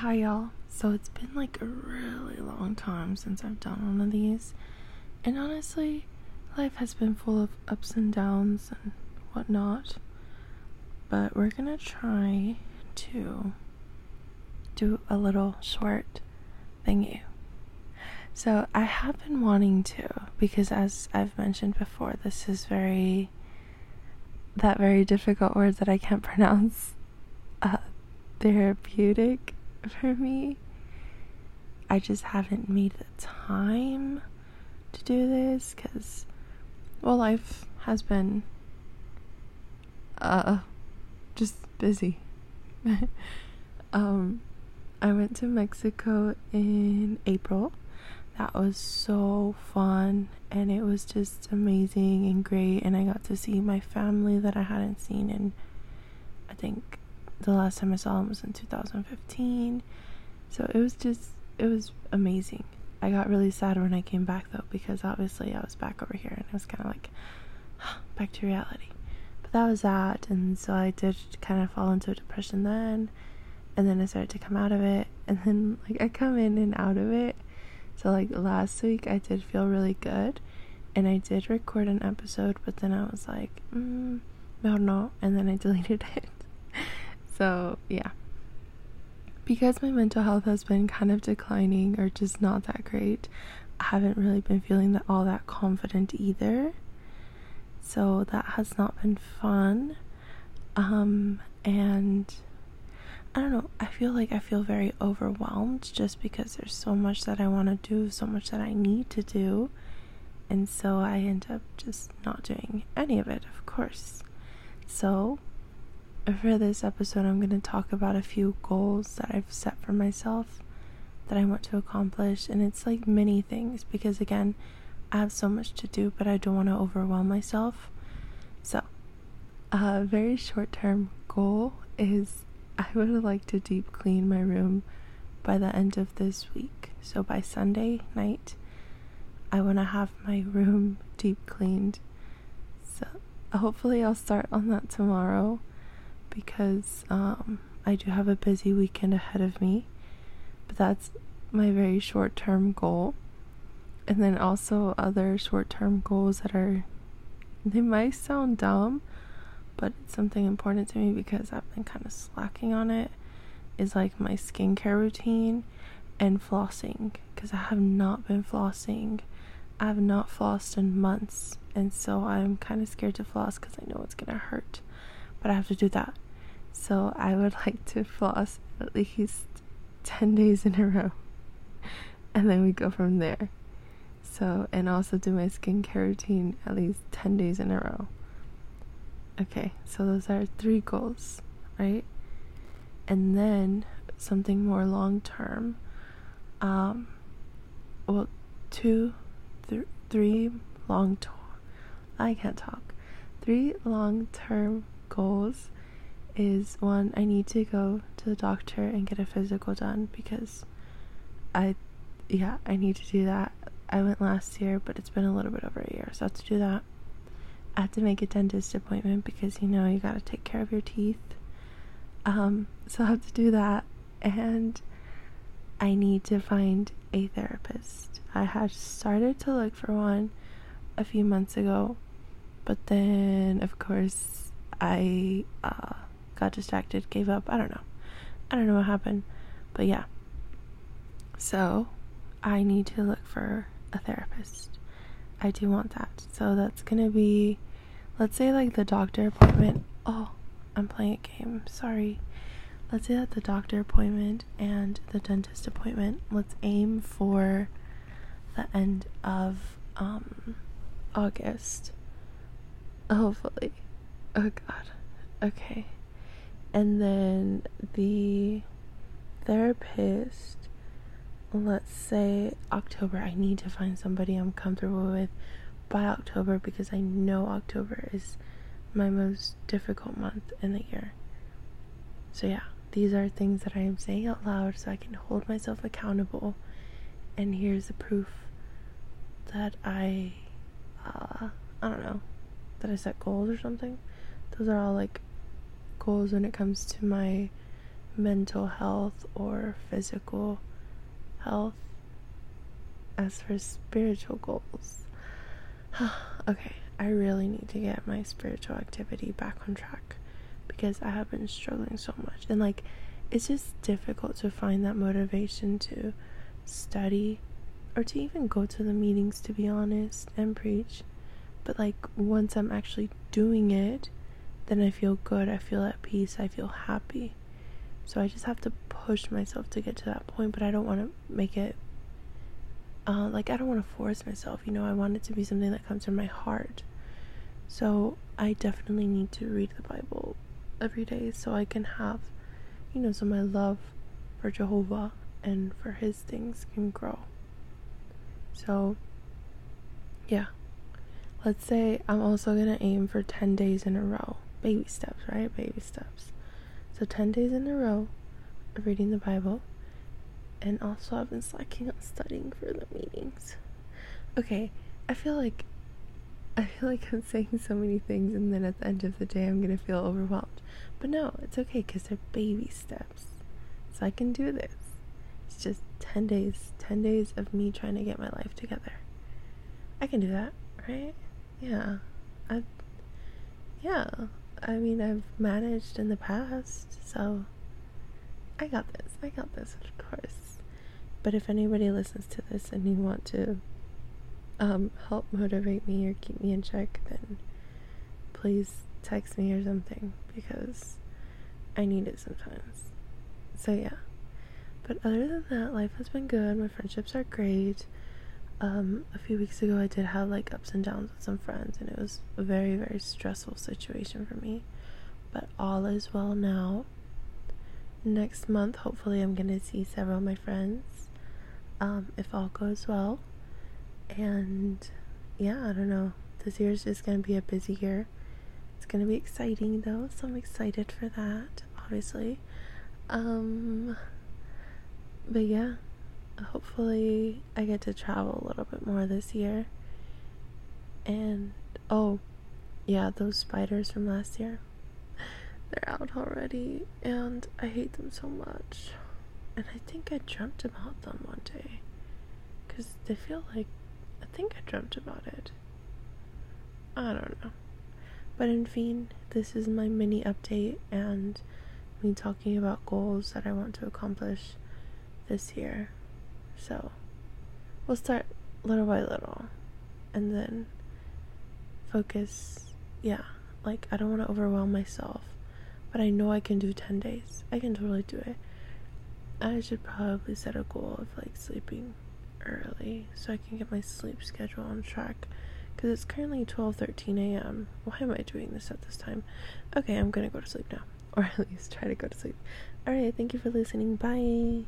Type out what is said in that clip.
Hi, y'all. So it's been like a really long time since I've done one of these, and honestly, life has been full of ups and downs and whatnot. But we're gonna try to do a little short thingy. So I have been wanting to, because as I've mentioned before, this is very that very difficult word that I can't pronounce. Uh, therapeutic for me. I just haven't made the time to do this because, well, life has been, uh, just busy. um, I went to Mexico in April. That was so fun and it was just amazing and great. And I got to see my family that I hadn't seen in, I think, the last time I saw him was in 2015. So it was just, it was amazing. I got really sad when I came back though, because obviously I was back over here and it was kind of like, back to reality. But that was that, and so I did kind of fall into a depression then, and then I started to come out of it, and then like I come in and out of it. So like last week I did feel really good, and I did record an episode, but then I was like, mm, no, no, and then I deleted it. So, yeah. Because my mental health has been kind of declining or just not that great, I haven't really been feeling that all that confident either. So that has not been fun. Um and I don't know, I feel like I feel very overwhelmed just because there's so much that I want to do, so much that I need to do. And so I end up just not doing any of it, of course. So for this episode, I'm going to talk about a few goals that I've set for myself that I want to accomplish. And it's like many things because, again, I have so much to do, but I don't want to overwhelm myself. So, a very short term goal is I would like to deep clean my room by the end of this week. So, by Sunday night, I want to have my room deep cleaned. So, hopefully, I'll start on that tomorrow because um, I do have a busy weekend ahead of me. But that's my very short term goal. And then also other short term goals that are, they might sound dumb, but it's something important to me because I've been kind of slacking on it. Is like my skincare routine and flossing because I have not been flossing. I have not flossed in months, and so I'm kind of scared to floss because I know it's gonna hurt, but I have to do that. So I would like to floss at least 10 days in a row. And then we go from there. So, and also do my skincare routine at least 10 days in a row. Okay, so those are three goals, right? And then something more long term. Um, well, two, th- three long, to- I can't talk. Three long term goals is one I need to go to the doctor and get a physical done because I yeah, I need to do that. I went last year, but it's been a little bit over a year, so I have to do that. I have to make a dentist appointment because you know you gotta take care of your teeth. Um, so I have to do that and I need to find a therapist. I had started to look for one a few months ago, but then of course I uh got distracted, gave up. I don't know. I don't know what happened. But yeah. So, I need to look for a therapist. I do want that. So, that's going to be, let's say, like the doctor appointment. Oh, I'm playing a game. Sorry. Let's say that the doctor appointment and the dentist appointment, let's aim for the end of um, August. Hopefully. Oh, God. Okay and then the therapist let's say October I need to find somebody I'm comfortable with by October because I know October is my most difficult month in the year. So yeah, these are things that I am saying out loud so I can hold myself accountable. And here's the proof that I uh I don't know, that I set goals or something. Those are all like goals when it comes to my mental health or physical health. As for spiritual goals, okay, I really need to get my spiritual activity back on track because I have been struggling so much. And like, it's just difficult to find that motivation to study or to even go to the meetings, to be honest, and preach. But like, once I'm actually doing it, then I feel good, I feel at peace, I feel happy. So I just have to push myself to get to that point, but I don't want to make it uh, like I don't want to force myself, you know, I want it to be something that comes from my heart. So I definitely need to read the Bible every day so I can have, you know, so my love for Jehovah and for his things can grow. So, yeah. Let's say I'm also going to aim for 10 days in a row. Baby steps, right? Baby steps. So 10 days in a row of reading the Bible. And also, I've been slacking on studying for the meetings. Okay, I feel like I feel like I'm saying so many things, and then at the end of the day, I'm gonna feel overwhelmed. But no, it's okay because they're baby steps. So I can do this. It's just 10 days, 10 days of me trying to get my life together. I can do that, right? Yeah. I, yeah. I mean, I've managed in the past, so I got this. I got this, of course. But if anybody listens to this and you want to um, help motivate me or keep me in check, then please text me or something because I need it sometimes. So, yeah. But other than that, life has been good. My friendships are great. Um, a few weeks ago, I did have like ups and downs with some friends, and it was a very, very stressful situation for me. But all is well now. Next month, hopefully, I'm gonna see several of my friends um, if all goes well. And yeah, I don't know. This year is just gonna be a busy year. It's gonna be exciting though, so I'm excited for that, obviously. Um, but yeah, hopefully I get to travel a little bit more this year. And oh, yeah, those spiders from last year. They're out already, and I hate them so much. And I think I dreamt about them one day. Because they feel like. I think I dreamt about it. I don't know. But in fin, this is my mini update and me talking about goals that I want to accomplish this year. So, we'll start little by little and then focus. Yeah, like I don't want to overwhelm myself, but I know I can do 10 days. I can totally do it. I should probably set a goal of like sleeping early so I can get my sleep schedule on track because it's currently 12:13 a.m. Why am I doing this at this time? Okay, I'm to go to sleep now or at least try to go to sleep. All right, thank you for listening. Bye.